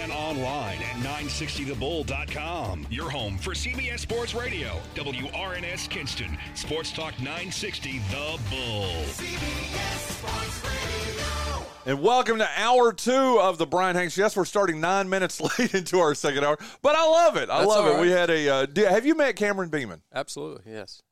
and online at 960thebull.com. Your home for CBS Sports Radio, WRNS Kinston, Sports Talk 960 The Bull. CBS Sports Radio. And welcome to hour two of the Brian Hanks. Yes, we're starting nine minutes late into our second hour, but I love it. I That's love it. We had a. Uh, have you met Cameron Beeman? Absolutely, yes.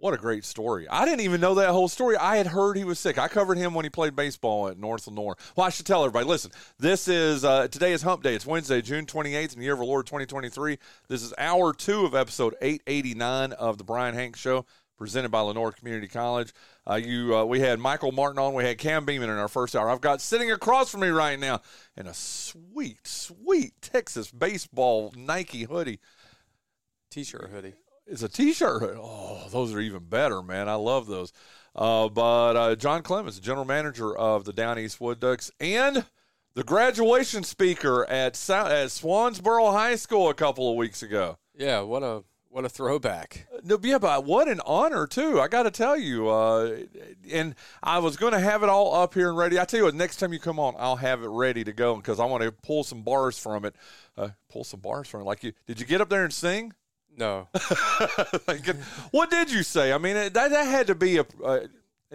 What a great story. I didn't even know that whole story. I had heard he was sick. I covered him when he played baseball at North Lenoir. Well, I should tell everybody listen, this is, uh, today is hump day. It's Wednesday, June 28th in the year of our Lord 2023. This is hour two of episode 889 of the Brian Hanks Show, presented by Lenoir Community College. Uh, you, uh, We had Michael Martin on. We had Cam Beeman in our first hour. I've got sitting across from me right now in a sweet, sweet Texas baseball Nike hoodie. T-shirt hoodie. It's a T-shirt. Oh, those are even better, man. I love those. Uh, but uh, Jon Clemmons, general manager of the Down East Wood Ducks, and the graduation speaker at at Swansboro High School a couple of weeks ago. Yeah, what a what a throwback. No, yeah, but what an honor too. I got to tell you. Uh, and I was going to have it all up here and ready. I tell you what, next time you come on, I'll have it ready to go because I want to pull some bars from it. Uh, pull some bars from it. Like you, did you get up there and sing? No. what did you say? I mean, that, that had to be a,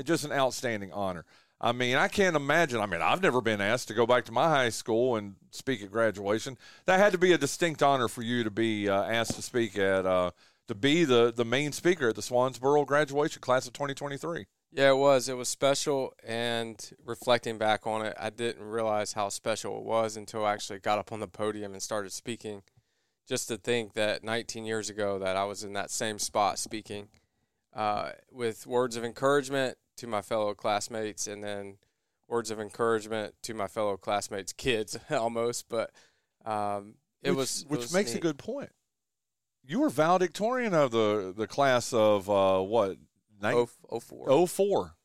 just an outstanding honor. I mean, I can't imagine. I mean, I've never been asked to go back to my high school and speak at graduation. That had to be a distinct honor for you to be uh, asked to speak at, uh, to be the, the main speaker at the Swansboro graduation class of 2023. Yeah, it was. It was special. And reflecting back on it, I didn't realize how special it was until I actually got up on the podium and started speaking just to think that 19 years ago that I was in that same spot speaking uh, with words of encouragement to my fellow classmates and then words of encouragement to my fellow classmates' kids almost. But um, it which, was which it was makes neat. a good point. You were valedictorian of the the class of uh, what? Oh, 04. 04.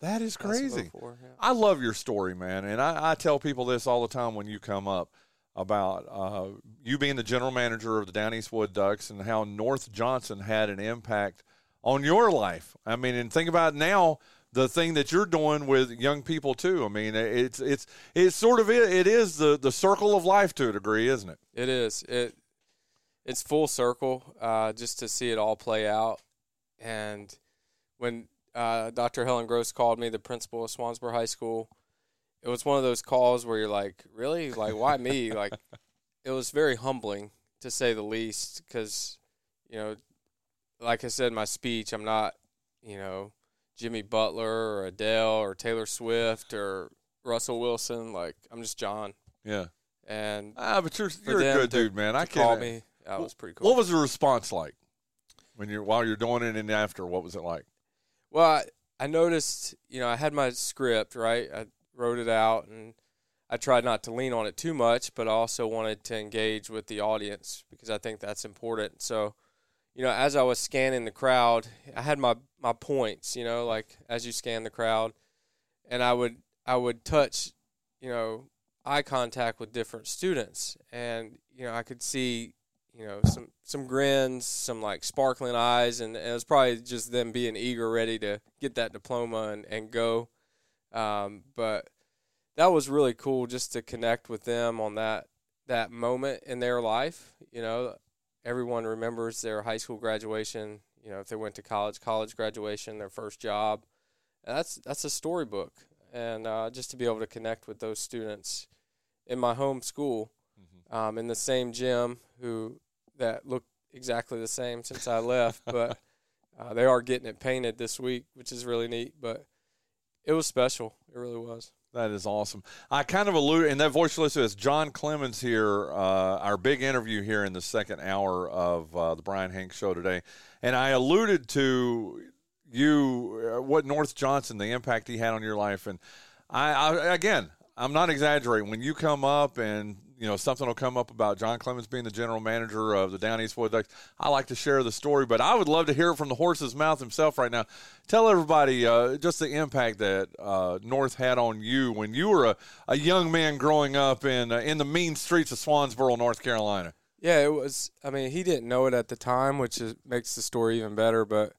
That is crazy. 04, yeah. I love your story, man. And I, I tell people this all the time when you come up about uh, you being the general manager of the Down East Wood Ducks and how North Johnson had an impact on your life. I mean, and think about now the thing that you're doing with young people too. I mean, it's it's it's sort of it, it is the the circle of life to a degree, isn't it? It is. It it's full circle uh, just to see it all play out. And when uh, Dr. Helen Gross called me, the principal of Swansboro High School, it was one of those calls where you're like, really, like why me? like it was very humbling to say the least, because you know, like I said in my speech, I'm not, you know, Jimmy Butler or Adele or Taylor Swift or Russell Wilson. Like I'm just Jon. Yeah. And ah, but you're you're a good to- dude, man. I can't. me. That was pretty cool. What was the response like when you're while you're doing it and after? What was it like? Well, I, I noticed, you know, I had my script, right? I wrote it out and I tried not to lean on it too much, but I also wanted to engage with the audience because I think that's important. So, you know, as I was scanning the crowd, I had my, my points, you know, like as you scan the crowd, and I would I would touch, you know, eye contact with different students, and you know, I could see, you know, some some grins, some like sparkling eyes, and, and it was probably just them being eager, ready to get that diploma and and go. Um, but that was really cool just to connect with them on that that moment in their life. You know, everyone remembers their high school graduation. You know, if they went to college, college graduation, their first job. And that's that's a storybook, and uh, just to be able to connect with those students in my home school, um, in the same gym, who that look exactly the same since I left, but uh, they are getting it painted this week, which is really neat. But it was special. It really was. That is awesome. I kind of alluded, and that voice list is Jon Clemmons here, uh, our big interview here in the second hour of uh, the Brian Hanks show today. And I alluded to you, uh, what North Johnson, the impact he had on your life. And I, I, again, I'm not exaggerating. When you come up and you know something will come up about Jon Clemmons being the general manager of the Down East Wood Ducks, I like to share the story, but I would love to hear it from the horse's mouth himself right now. Tell everybody uh, just the impact that uh, North had on you when you were a, a young man growing up in uh, in the mean streets of Swansboro, North Carolina. Yeah, it was. I mean, he didn't know it at the time, which is, makes the story even better. But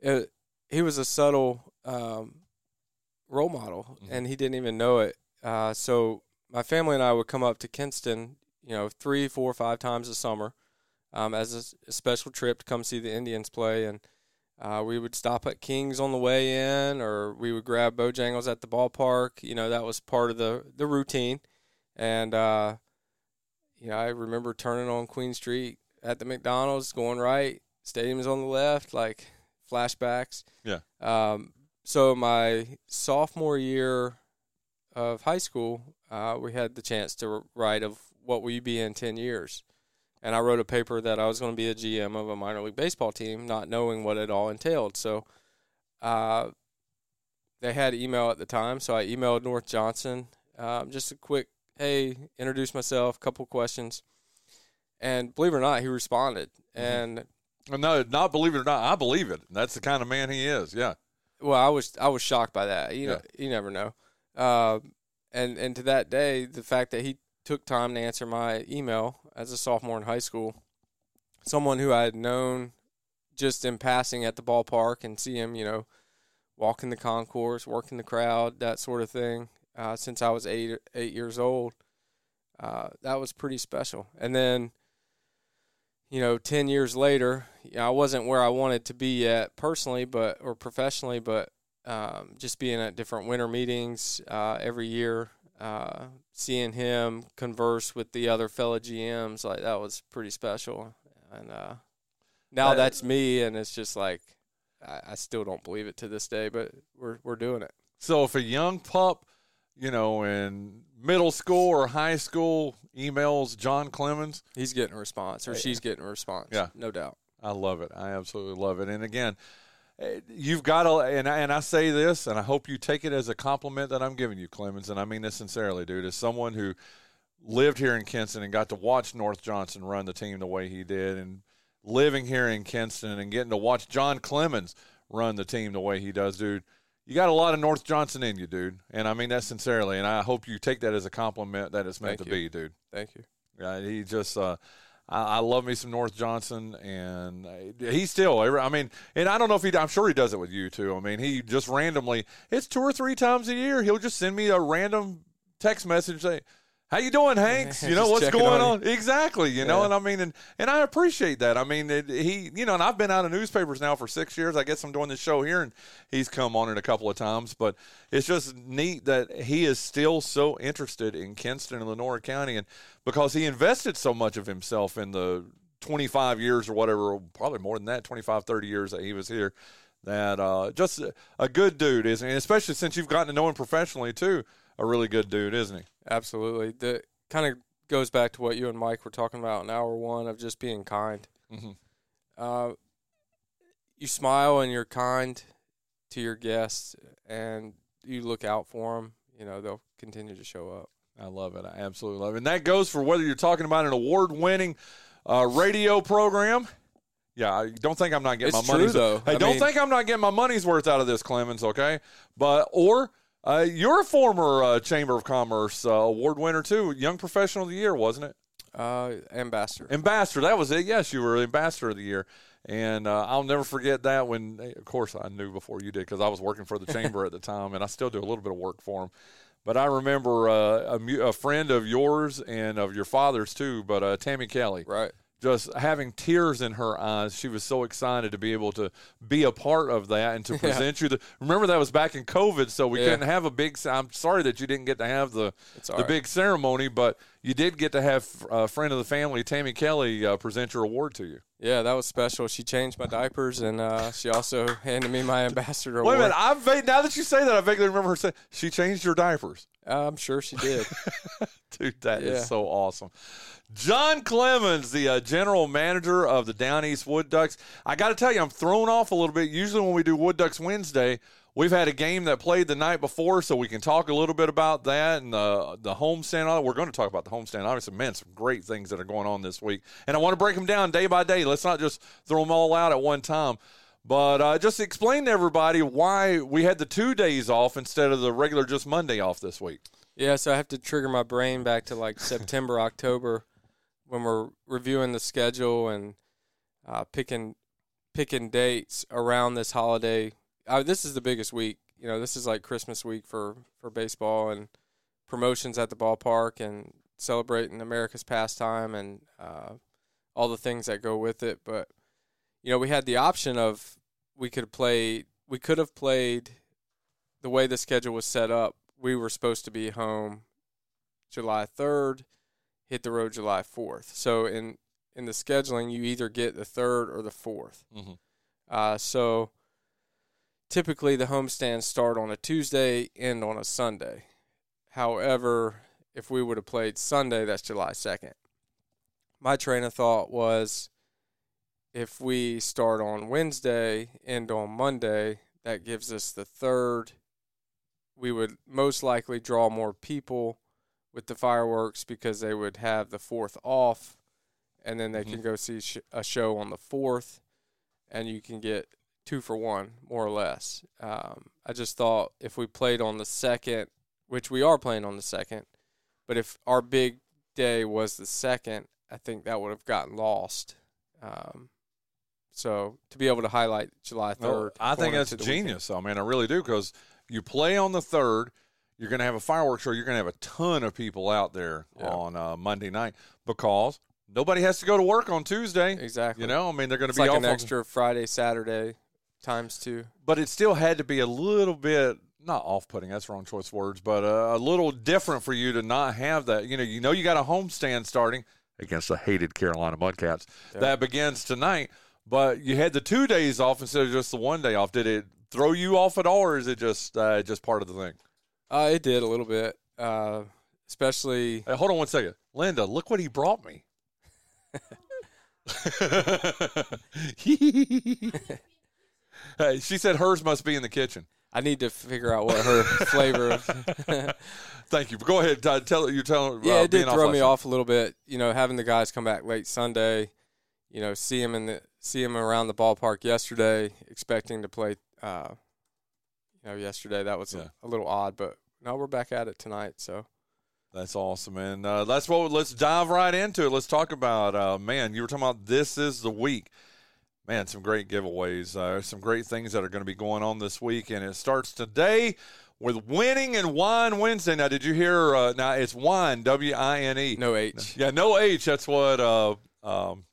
it, he was a subtle um, role model, Mhm. and he didn't even know it. Uh, so my family and I would come up to Kinston, you know, three, four, five times a summer, um, as a, a, special trip to come see the Indians play, and uh, we would stop at King's on the way in, or we would grab Bojangles at the ballpark. You know, that was part of the the routine, and uh, you know, I remember turning on Queen Street at the McDonald's, going right, stadium's on the left, like flashbacks. Yeah. Um, so my sophomore year of high school, uh, we had the chance to write of what will you be in ten years, and I wrote a paper that I was going to be a GM of a minor league baseball team, not knowing what it all entailed. So, uh, they had email at the time, so I emailed North Johnson, um, just a quick, hey, introduce myself, couple questions, and believe it or not, he responded, mm-hmm. and no, not believe it or not, I believe it. That's the kind of man he is. Yeah. Well, I was I was shocked by that. You know, yeah. you never know. Uh, and and to that day, the fact that he took time to answer my email as a sophomore in high school, someone who I had known just in passing at the ballpark and see him, you know, walking the concourse, working the crowd, that sort of thing, uh, since I was eight eight years old. Uh, that was pretty special. And then you know, 10 years later, you know, I wasn't where I wanted to be yet personally, but, or professionally, but um, just being at different winter meetings uh, every year, uh, seeing him converse with the other fellow GMs, like that was pretty special. And uh, now that's me, and it's just like, I, I still don't believe it to this day, but we're, we're doing it. So if a young pup, you know, in middle school or high school emails Jon Clemmons, he's getting a response or she's getting a response. Yeah, no doubt. I love it. I absolutely love it. And again, you've got to, and I, and I say this, and I hope you take it as a compliment that I'm giving you, Clemmons, and I mean this sincerely, dude. As someone who lived here in Kinston and got to watch North Johnson run the team the way he did, and living here in Kinston and getting to watch Jon Clemmons run the team the way he does, dude you got a lot of North Johnson in you, dude. And I mean that sincerely. And I hope you take that as a compliment that it's meant Thank to you. be, dude. Thank you. Yeah, he just, uh, I, I, love me some North Johnson, and he still. I mean, and I don't know if he. I'm sure he does it with you too. I mean, he just randomly. It's two or three times a year. He'll just send me a random text message say, how you doing, Hanks? You know what's going on? Exactly. You yeah. know, and I mean, and, and I appreciate that. I mean, it, he, you know, and I've been out of newspapers now for six years. I guess I'm doing this show here, and he's come on it a couple of times. But it's just neat that he is still so interested in Kinston and Lenoir County, and because he invested so much of himself in the 25 years or whatever, probably more than that, 25, 30 years that he was here. That uh, just a good dude, isn't he? Especially since you've gotten to know him professionally too a really good dude, isn't he? Absolutely. The kind of goes back to what you and Mike were talking about in hour one of just being kind. Mm-hmm. Uh, you smile and you're kind to your guests, and you look out for them. You know they'll continue to show up. I love it. I absolutely love it. And that goes for whether you're talking about an award-winning uh, radio program. Yeah, I don't think I'm not getting it's my money's. Though. Hey, I don't mean, think I'm not getting my money's worth out of this, Clemmons. Okay, but or uh, you're a former uh, Chamber of Commerce uh, award winner too, Young Professional of the Year, wasn't it? Uh, ambassador. Ambassador, that was it. Yes, you were Ambassador of the Year, and uh, I'll never forget that. When, of course, I knew before you did because I was working for the chamber at the time, and I still do a little bit of work for them. But I remember uh, a, a, friend of yours and of your father's too, but Tammy Kelly, right? Just having tears in her eyes. She was so excited to be able to be a part of that and to present yeah. you the. Remember that was back in COVID, so we yeah. couldn't have a big. I'm sorry that you didn't get to have the the right. big ceremony, but you did get to have a friend of the family, Tammy Kelly, uh, present your award to you. Yeah, that was special. She changed my diapers, and uh, she also handed me my ambassador award. Wait a minute, I now that you say that, I vaguely remember her saying she changed your diapers. Uh, I'm sure she did. Dude, that yeah. is so awesome. Jon Clemmons, the uh, general manager of the Down East Wood Ducks. I got to tell you, I'm thrown off a little bit. Usually, when we do Wood Ducks Wednesday, we've had a game that played the night before, so we can talk a little bit about that and the the homestand. We're going to talk about the homestand. Obviously, man, some great things that are going on this week, and I want to break them down day by day. Let's not just throw them all out at one time. But uh, just explain to everybody why we had the two days off instead of the regular just Monday off this week. Yeah, so I have to trigger my brain back to like September, October when we're reviewing the schedule and uh, picking picking dates around this holiday. Uh, this is the biggest week. You know, this is like Christmas week for for baseball and promotions at the ballpark and celebrating America's pastime and uh, all the things that go with it. But you know, we had the option of we could play. We could have played the way the schedule was set up. We were supposed to be home July third, hit the road July fourth. So in in the scheduling, you either get the third or the 4th Mm-hmm. Uh, so typically the homestands start on a Tuesday, end on a Sunday. However, if we would have played Sunday, that's July 2nd. My train of thought was if we start on Wednesday, end on Monday, that gives us the third. We would most likely draw more people with the fireworks because they would have the fourth off, and then they Mhm. can go see sh- a show on the fourth, and you can get two for one, more or less. Um, I just thought if we played on the second, which we are playing on the second, but if our big day was the second, I think that would have gotten lost. Um, so to be able to highlight July Well, third, I think that's the weekend. genius. I mean, I really do because you play on the third, you're going to have a fireworks show. You're going to have a ton of people out there Yeah. on uh, Monday night because nobody has to go to work on Tuesday. Exactly. You know, I mean, they're going to be like off an on- extra Friday, Saturday times two. but it still had to be a little bit not off-putting. That's wrong choice of words, but uh, a little different for you to not have that. You know, you know, you got a homestand starting against the hated Carolina Mudcats Yeah. that begins tonight, but you had the two days off instead of just the one day off. Did it throw you off at all, or is it just uh, just part of the thing? Uh, it did a little bit, uh, especially. Hey, hold on one second, Linda. Look what he brought me. hey, she said hers must be in the kitchen. I need to figure out what her flavor. Of, Thank you. Go ahead. T- tell you tell. yeah, uh, it did throw last me off a little bit. You know, having the guys come back late Sunday. You know, see him in the see him around the ballpark yesterday, expecting to play. Uh, you know, yesterday that was Yeah. a, a little odd, but now we're back at it tonight. So That's awesome, and uh, that's what. Let's dive right into it. Let's talk about. Uh, man, you were talking about this is the week. Man, some great giveaways. Uh, some great things that are going to be going on this week, and it starts today with winning and wine Wednesday. Now, did you hear? Uh, now it's wine, W I N E. no H. Yeah, no H. That's what uh, um,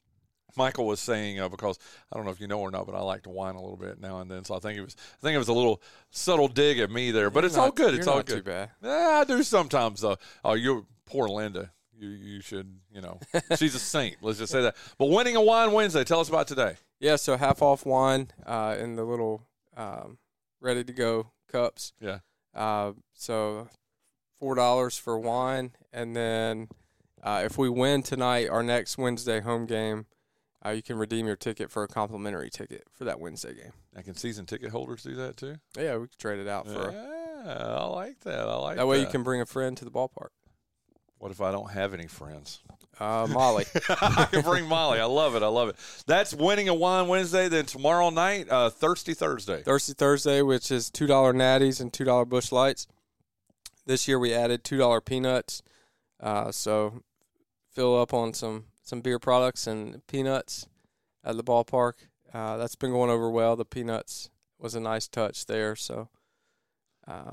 Michael was saying uh, because I don't know if you know or not, but I like to whine a little bit now and then. So I think it was I think it was a little subtle dig at me there, but You're it's all not- good. you're It's all not good. Too bad. Yeah, I do sometimes though. Oh, you poor Linda. You you should you know she's a saint. Let's just say that. But winning a wine Wednesday. Tell us about today. Yeah, so half off wine uh, in the little um, ready to go cups. Yeah. Uh, so four dollars for wine, and then uh, if we win tonight, our next Wednesday home game, uh, you can redeem your ticket for a complimentary ticket for that Wednesday game. Now, can season ticket holders do that too? Yeah, we can trade it out for. Yeah, I like that. I like that That way you can bring a friend to the ballpark. What if I don't have any friends? Uh, Molly. I can bring Molly. I love it. I love it. That's winning a wine Wednesday. Then tomorrow night, uh, Thirsty Thursday. Thirsty Thursday, which is two dollar natties and two dollar bush lights. This year we added two dollar peanuts, uh, so fill up on some some beer products and peanuts at the ballpark. Uh, that's been going over well. The peanuts was a nice touch there. So uh,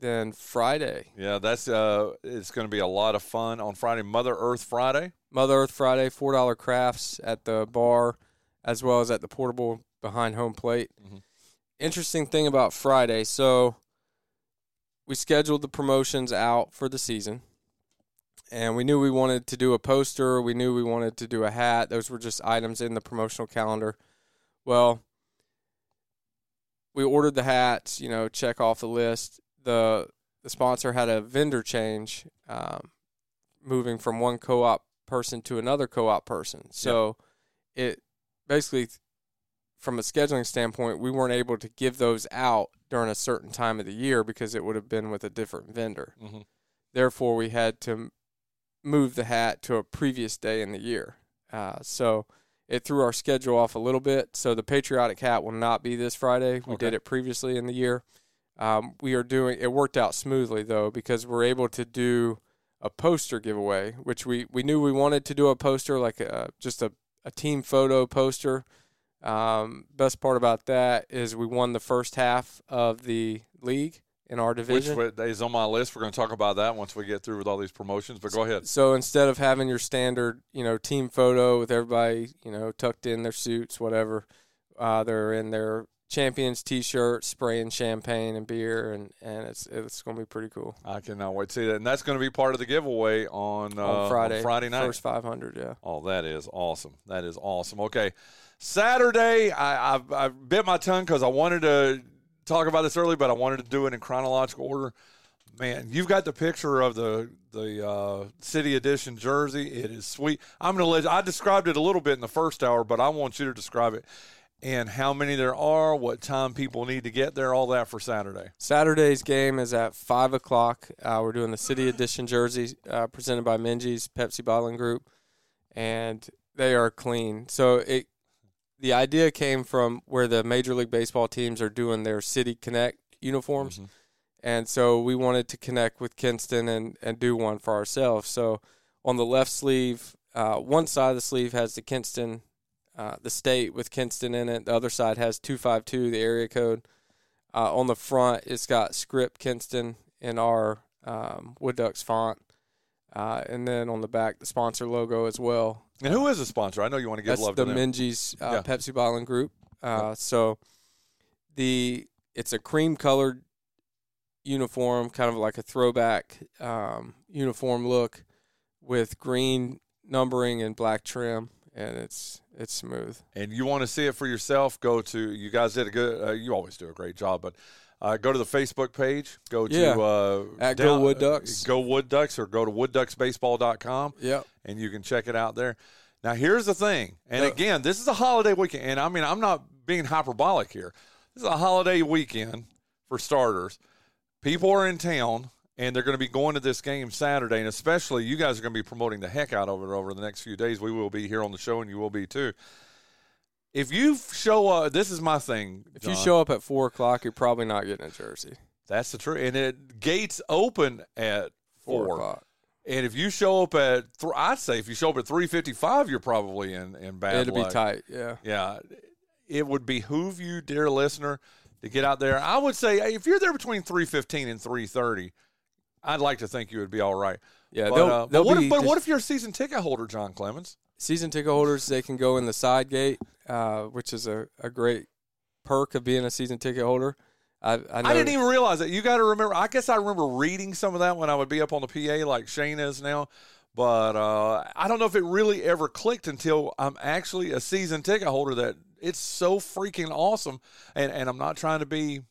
then Friday, Yeah, that's uh, it's going to be a lot of fun on Friday. Mother Earth Friday. Mother Earth Friday, four dollar crafts at the bar, as well as at the portable behind home plate. Mhm. Interesting thing about Friday, so we scheduled the promotions out for the season, and we knew we wanted to do a poster. We knew we wanted to do a hat. Those were just items in the promotional calendar. Well, we ordered the hats. You know, check off the list. the The sponsor had a vendor change. Um, moving from one co-op person to another co-op person. So it basically from a scheduling standpoint, we weren't able to give those out during a certain time of the year because it would have been with a different vendor. Mhm. Therefore, we had to move the hat to a previous day in the year. Uh, so it threw our schedule off a little bit. So the patriotic hat will not be this Friday. We Okay. did it previously in the year. Um, we are doing it worked out smoothly though because we're able to do a poster giveaway, which we, we knew we wanted to do a poster like a, just a, a team photo poster. Um, best part about that is we won the first half of the league in our division. Which is on my list. We're going to talk about that once we get through with all these promotions. But go ahead. So instead of having your standard, you know, team photo with everybody, you know, tucked in their suits, whatever, uh, they're in their champions t-shirt, spraying champagne and beer, and, and it's it's going to be pretty cool. I cannot wait to see that, and that's going to be part of the giveaway on, uh, on Friday, on Friday night, first 500. Yeah. Oh, that is awesome. That is awesome. Okay, Saturday, I, I, I bit my tongue because I wanted to talk about this early, but I wanted to do it in chronological order. Man, you've got the picture of the the uh, city edition jersey. It is sweet. I'm gonna let. I described it a little bit in the first hour, but I want you to describe it and how many there are, what time people need to get there, all that for Saturday. Saturday's game is at five o'clock. Uh, we're doing the city edition jersey uh, presented by Minges Pepsi Bottling Group, and they are clean. So it the idea came from where the Major League Baseball teams are doing their City Connect uniforms. Mm-hmm. And so we wanted to connect with Kinston and, and do one for ourselves. So on the left sleeve, uh, one side of the sleeve has the Kinston, uh, the state with Kinston in it. The other side has 252, the area code. Uh, on the front, it's got script Kinston in our um, Wood Ducks font. Uh, and then on the back, the sponsor logo as well. And who is a sponsor? I know you want to give That's love the to them. Minges uh, yeah. Pepsi Bottling Group. Uh, So the it's a cream colored uniform, kind of like a throwback um, uniform look with green numbering and black trim, and it's it's smooth. And you want to see it for yourself? Go to you guys did a good. Uh, you always do a great job, but uh, go to the Facebook page. Go yeah. to uh, at down, Go Wood Ducks. Go Wood Ducks or go to woodducksbaseball.com. Yep. And you can check it out there. Now here's the thing, and again, this is a holiday weekend, and I mean I'm not being hyperbolic here. This is a holiday weekend for starters. People are in town and they're going to be going to this game Saturday, and especially you guys are going to be promoting the heck out of it over the next few days. We will be here on the show, and you will be too if you show up, this is my thing. If you show up at four o'clock, you're probably not getting a jersey. That's the truth. And it gates open at four, four o'clock. And if you show up at, th- I'd say if you show up at three fifty-five, you're probably in in bad. It'll luck. be tight. Yeah. Yeah. It would behoove you, dear listener, to get out there. I would say if you're there between three fifteen and three thirty, I'd like to think you would be all right. Yeah. But, they'll, uh, they'll but, what, if, but just, what if you're a season ticket holder, Jon Clemmons? Season ticket holders, they can go in the side gate uh, which is a, a great perk of being a season ticket holder. I, I, I didn't even realize that. You got to remember. I guess I remember reading some of that when I would be up on the PA, like Shane is now. But uh, I don't know if it really ever clicked until I'm actually a season ticket holder. That it's so freaking awesome. And and I'm not trying to be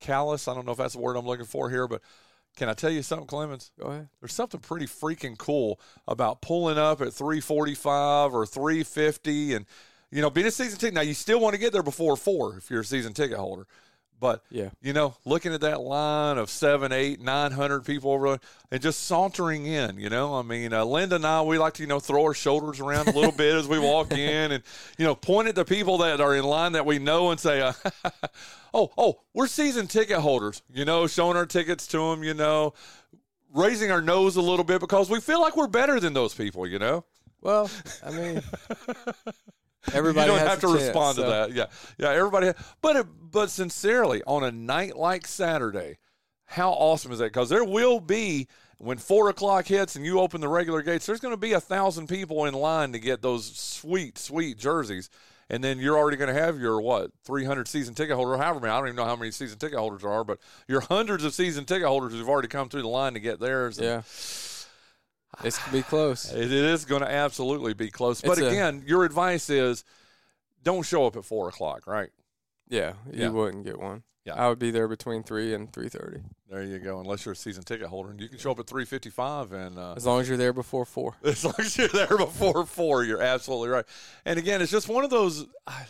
callous. I don't know if that's the word I'm looking for here, but can I tell you something, Clemmons? Go ahead. There's something pretty freaking cool about pulling up at 345 or 350 and you know, being a season ticket. Now you still want to get there before four if you're a season ticket holder. But yeah, you know, looking at that line of seven, eight, nine hundred people over and just sauntering in, you know, I mean, uh, Linda and I, we like to, you know, throw our shoulders around a little bit as we walk in, and you know, point at the people that are in line that we know and say, uh, "Oh, oh, we're season ticket holders," you know, showing our tickets to them, you know, raising our nose a little bit because we feel like we're better than those people, you know. Well, I mean. Everybody you don't have to chance, respond so. to that. Yeah, yeah. Everybody, but it, but sincerely, on a night like Saturday, how awesome is that? Because there will be when four o'clock hits and you open the regular gates. There's going to be a thousand people in line to get those sweet, sweet jerseys. And then you're already going to have your what 300 season ticket holder, however many. I don't even know how many season ticket holders there are, but your hundreds of season ticket holders who've already come through the line to get theirs. And, yeah. It's going to be close. It is going to absolutely be close. But It's a- again, your advice is don't show up at four o'clock, right? Yeah, you Yeah. wouldn't get one. Yeah. I would be there between three and three thirty, There you go. Unless you're a season ticket holder, and you can show up at three fifty-five, and uh, as long as you're there before four. as long as you're there before four, you're absolutely right. And again, it's just one of those. I,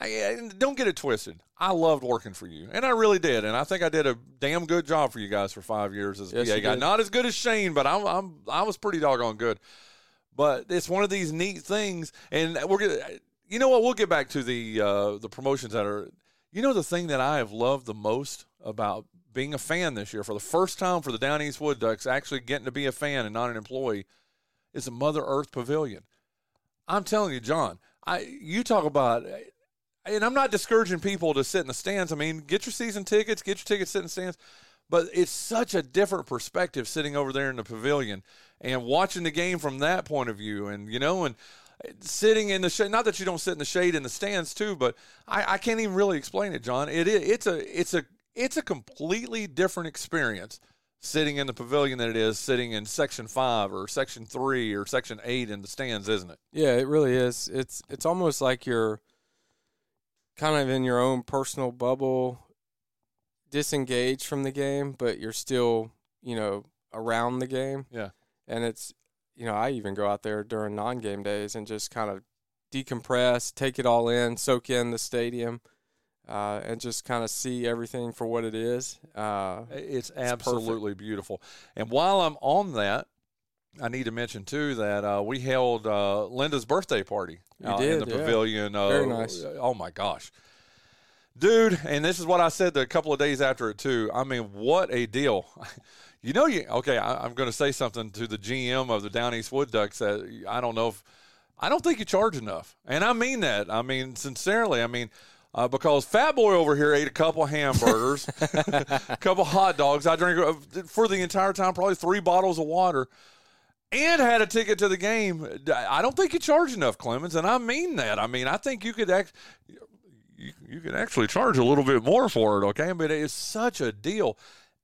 I, don't get it twisted. I loved working for you, and I really did. And I think I did a damn good job for you guys for five years as a Yes, PA guy. did. Not as good as Shane, but I'm, I'm I was pretty doggone good. But it's one of these neat things, and we're gonna. You know what? We'll get back to the uh, the promotions that are. You know the thing that I have loved the most about being a fan this year for the first time for the Down East Wood Ducks, actually getting to be a fan and not an employee, is the Mother Earth Pavilion. I'm telling you, Jon. I you talk about. And I'm not discouraging people to sit in the stands. I mean, get your season tickets, get your tickets, sit in the stands. But it's such a different perspective sitting over there in the pavilion and watching the game from that point of view. And, you know, and sitting in the shade, not that you don't sit in the shade in the stands too, but I, I can't even really explain it, Jon. It, it, it's a, it's a, it's a completely different experience sitting in the pavilion than it is sitting in section five or section three or section eight in the stands, isn't it? Yeah, it really is. It's, it's almost like you're kind of in your own personal bubble disengaged from the game, but you're still, you know, around the game. Yeah. And it's, you know, I even go out there during non game days and just kind of decompress, take it all in, soak in the stadium, uh, and just kind of see everything for what it is. Uh, it's, it's absolutely beautiful. And while I'm on that, I need to mention too that uh, we held uh, Linda's birthday party did, in the yeah. pavilion. Very nice. Oh my gosh, dude! And this is what I said a couple of days after it too. I mean, what a deal! you know, you okay? I, am going to say something to the GM of the Down East Wood Ducks that I don't know if I don't think you charge enough, and I mean that. I mean sincerely. I mean. Uh, because Fat Boy over here ate a couple hamburgers, a couple hot dogs. I drank uh, for the entire time probably three bottles of water and had a ticket to the game. I don't think you charge enough, Clemmons, and I mean that. I mean, I think you could act, you, you could actually charge a little bit more for it. Okay, but it's such a deal.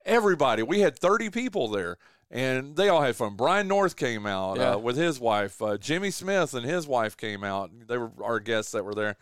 Everybody, we had thirty people there, and they all had fun. Brian North came out Yeah. uh, with his wife. Uh, Jimmy Smith and his wife came out. They were our guests that were there,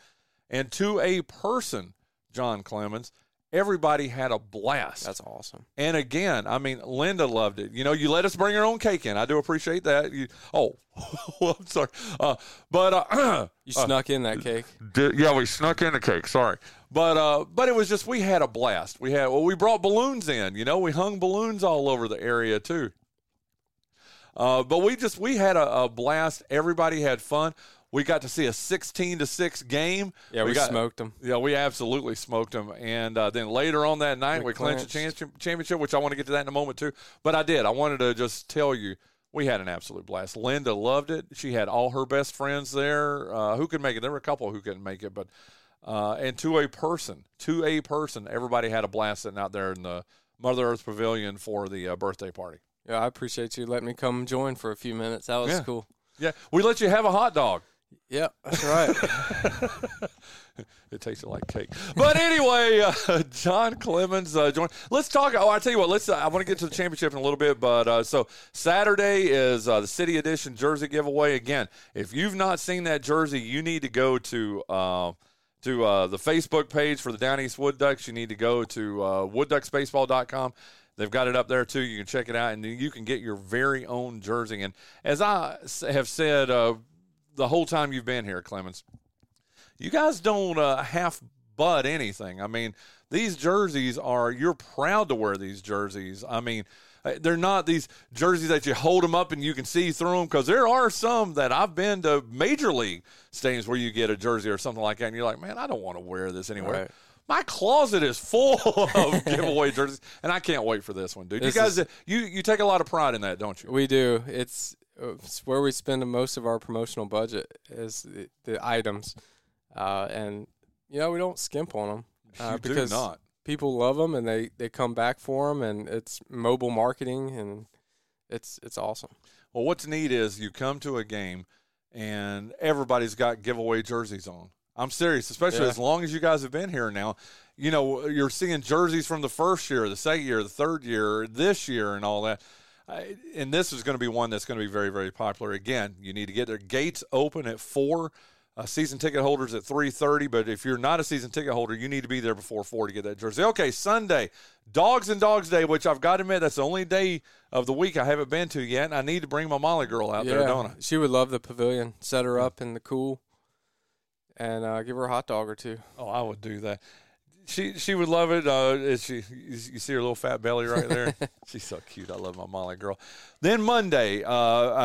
and to a person, Jon Clemmons. Everybody had a blast. that's awesome. And again, I mean, Linda loved it. You know, you let us bring our own cake in. I do appreciate that. You, oh, well, I'm sorry. Uh, but uh, You snuck in that cake. did, yeah, we snuck in the cake. Sorry, but uh, but it was just we had a blast. We had well, we brought balloons in. You know, we hung balloons all over the area too. Uh, but we just we had a, a blast. Everybody had fun. We got to see a sixteen to six game. Yeah, we, got, smoked them. yeah, we absolutely smoked them. And uh, then later on that night, We we, clinched the championship, which I want to get to that in a moment too. But I did. I wanted to just tell you, we had an absolute blast. Linda loved it. She had all her best friends there. Uh, who could make it? There were a couple who couldn't make it, but uh, and to a person, to a person, everybody had a blast sitting out there in the Mother Earth Pavilion for the uh, birthday party. Yeah, I appreciate you letting me come join for a few minutes. That was Yeah. cool. Yeah, we let you have a hot dog. Yep, that's right. It tasted like cake. But anyway, uh, Jon Clemmons uh. Let's talk. Oh, I tell you what. Let's. Uh, I want to get to the championship in a little bit, but uh, so Saturday is uh, the City Edition jersey giveaway. Again, if you've not seen that jersey, you need to go to. Uh, to uh, the Facebook page for the Down East Wood Ducks. You need to go to uh, woodducksbaseball.com. They've got it up there too. You can check it out, and you can get your very own jersey. And as I have said the whole time you've been here, Clemmons, you guys don't uh, half butt anything. I mean, these jerseys are you're proud to wear these jerseys. I mean, uh, they're not these jerseys that you hold them up and you can see through them because there are some that I've been to major league stadiums where you get a jersey or something like that and you're like, man, I don't want to wear this anywhere. Right. My closet is full of giveaway jerseys, and I can't wait for this one, dude. This you guys, is- you you take a lot of pride in that, don't you? we do. It's, it's where we spend most of our promotional budget is the, the items, uh, and you know we don't skimp on them uh, you because do not. people love them and they, they come back for them, and it's mobile marketing and it's it's awesome. Well, what's neat is you come to a game and everybody's got giveaway jerseys on. I'm serious, especially Yeah. as long as you guys have been here now. You know, you're seeing jerseys from the first year, the second year, the third year, this year, and all that. I, and this is going to be one that's going to be very, very popular. Again, you need to get there. Gates open at four. Uh, season ticket holders at three thirty. But if you're not a season ticket holder, you need to be there before four to get that jersey. Okay, Sunday, Dogs and Dogs Day, which I've got to admit that's the only day of the week I haven't been to yet. And I need to bring my Molly girl out there, don't I? she would love the pavilion. Set her up in the cool, and uh, give her a hot dog or two. Oh, I would do that. She she would love it. Uh, she you see her little fat belly right there? She's so cute. I love my Molly girl. Then Monday, uh,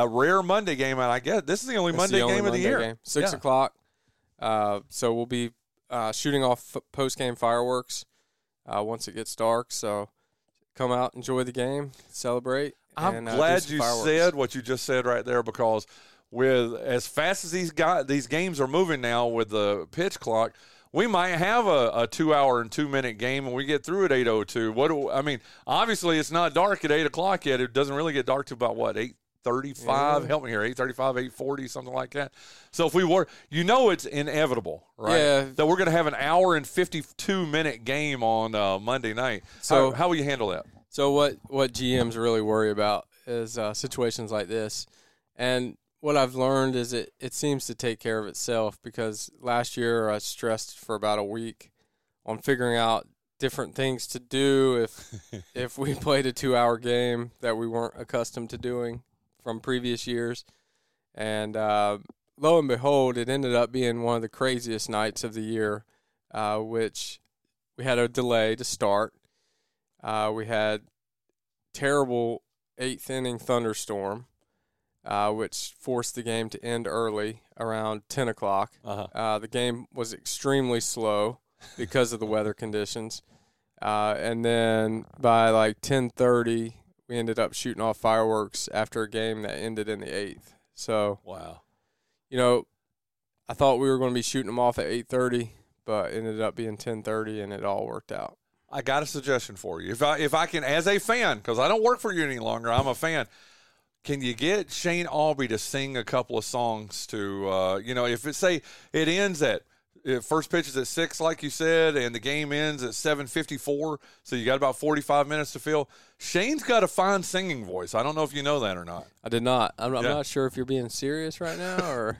a rare Monday game, and I guess this is the only It's Monday the only game of the year. game. Six Yeah. o'clock. Uh, so we'll be uh, shooting off post game fireworks uh, once it gets dark. So come out, enjoy the game, celebrate. I'm and, uh, glad you fireworks. said what you just said right there because with as fast as these guys these games are moving now with the pitch clock, we might have a, a two hour and two minute game and we get through at 802 what do I mean obviously it's not dark at 8 o'clock yet. It doesn't really get dark to about what 835 Yeah. help me here. 835 840 something like that. So if we were you know it's inevitable right? Yeah. that we're going to have an hour and 52 minute game on uh, monday night. So- how, how will you handle that? So what what GMs really worry about is uh, situations like this, and what I've learned is it it seems to take care of itself because last year I stressed for about a week on figuring out different things to do if if we played a two hour game that we weren't accustomed to doing from previous years, and uh, lo and behold, it ended up being one of the craziest nights of the year, uh, which we had a delay to start. Uh, we had terrible eighth inning thunderstorm, uh, which forced the game to end early around ten o'clock. uh-huh Uh, the game was extremely slow because of the weather conditions, uh, and then by like ten thirty, we ended up shooting off fireworks after a game that ended in the eighth. So wow you know, I thought we were going to be shooting them off at eight thirty, but ended up being ten thirty, and it all worked out. I got a suggestion for you. If I if I can, as a fan, because I don't work for you any longer, I'm a fan. Can you get Shane Albee to sing a couple of songs to, uh, you know, if it say it ends at if first pitch is at six, like you said, and the game ends at seven fifty four, so you got about forty five minutes to fill. Shane's got a fine singing voice. I don't know if you know that or not. I did not. I'm, I'm not sure if you're being serious right now, or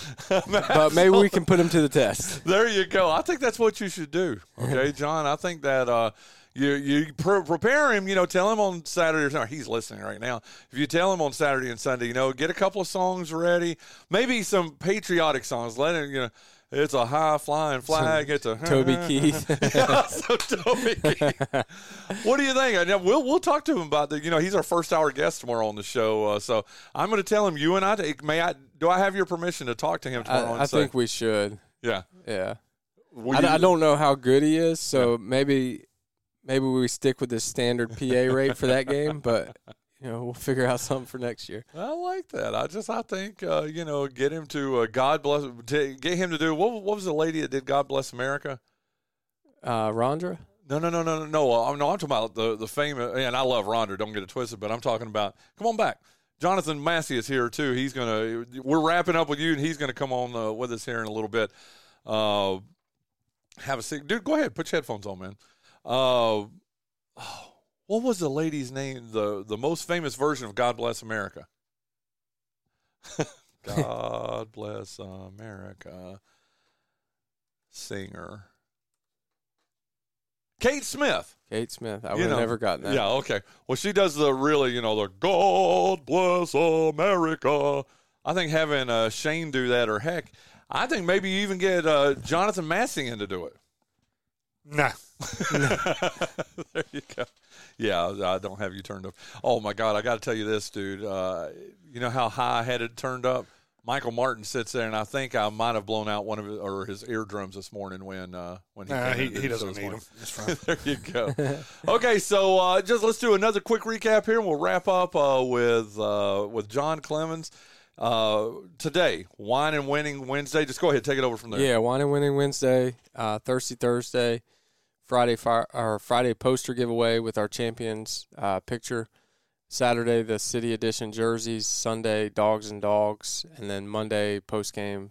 but maybe we can put him to the test. There you go. I think that's what you should do. Okay, Jon. I think that uh, you you pre- prepare him. You know, tell him on Saturday or Sunday. He's listening right now. If you tell him on Saturday and Sunday, you know, get a couple of songs ready. Maybe some patriotic songs. Let him. You know, it's a high flying flag. It's a Toby Keith. yeah, so Toby Keith. What do you think? We'll we'll talk to him about the. You know, he's our first hour guest tomorrow on the show. Uh, so I'm going to tell him you and I. May I? Do I have your permission to talk to him tomorrow? I, I think we should. Yeah. Yeah. Will I, you- I don't know how good he is, so maybe maybe we stick with the standard PA rate for that game, but you know we'll figure out something for next year. I like that. I just I think uh, you know get him to uh, God bless get him to do what, what was the lady that did God bless America? Uh, Rondra. No, no, no, no, no, no. Uh, no, I'm talking about the the famous. And I love Rhonda. Don't get it twisted. But I'm talking about. Come on back. Jonathan Massey is here too. He's gonna. We're wrapping up with you, and he's gonna come on uh, with us here in a little bit. Uh, have a seat, dude. Go ahead. Put your headphones on, man. Uh, oh, what was the lady's name? The the most famous version of God Bless America. God bless America. Singer. Kate Smith. Kate Smith. I You would have never gotten that. Yeah, okay. Well, she does the really, you know, the God bless America. I think having uh, Shane do that, or heck, I think maybe you even get uh, Jonathan in to do it. Nah. there you go. Yeah, I don't have you turned up. Oh my God, I got to tell you this, dude. Uh, you know how high I had it turned up. Michael Martin sits there, and I think I might have blown out one of his, or his eardrums this morning when uh, when he Nah, he, he do the show doesn't need them. There you go. okay, so uh, just let's do another quick recap here, and we'll wrap up uh, with uh, with Jon Clemmons uh, today. Wine and Winning Wednesday. Just go ahead, take it over from there. Yeah, wine and winning Wednesday, uh, Thirsty Thursday, Friday fire, our Friday poster giveaway with our champions uh, picture. Saturday the city edition jerseys. Sunday dogs and dogs, and then Monday post game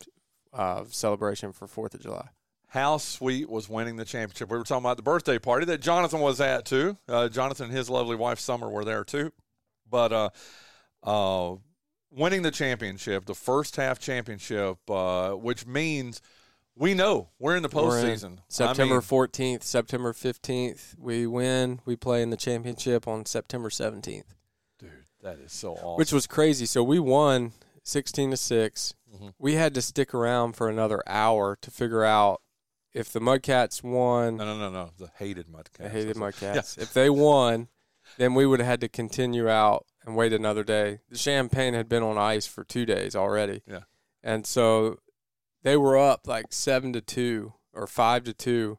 uh, celebration for Fourth of July. How sweet was winning the championship? We were talking about the birthday party that Jonathan was at too. Uh, Jonathan and his lovely wife Summer were there too. But uh, uh, winning the championship, the first half championship, uh, which means we know we're in the We're in postseason. I September mean, fourteenth, September fifteenth, we win. We play in the championship on September seventeenth, dude, that is so awesome. which was crazy. So we won sixteen to 6 Mhm. We had to stick around for another hour to figure out if the Mudcats won. no, no, no, no. The hated Mudcats. I hated Mudcats. If they won, then we would have had to continue out and wait another day. The champagne had been on ice for two days already. Yeah. And so they were up like seven to two or five to two.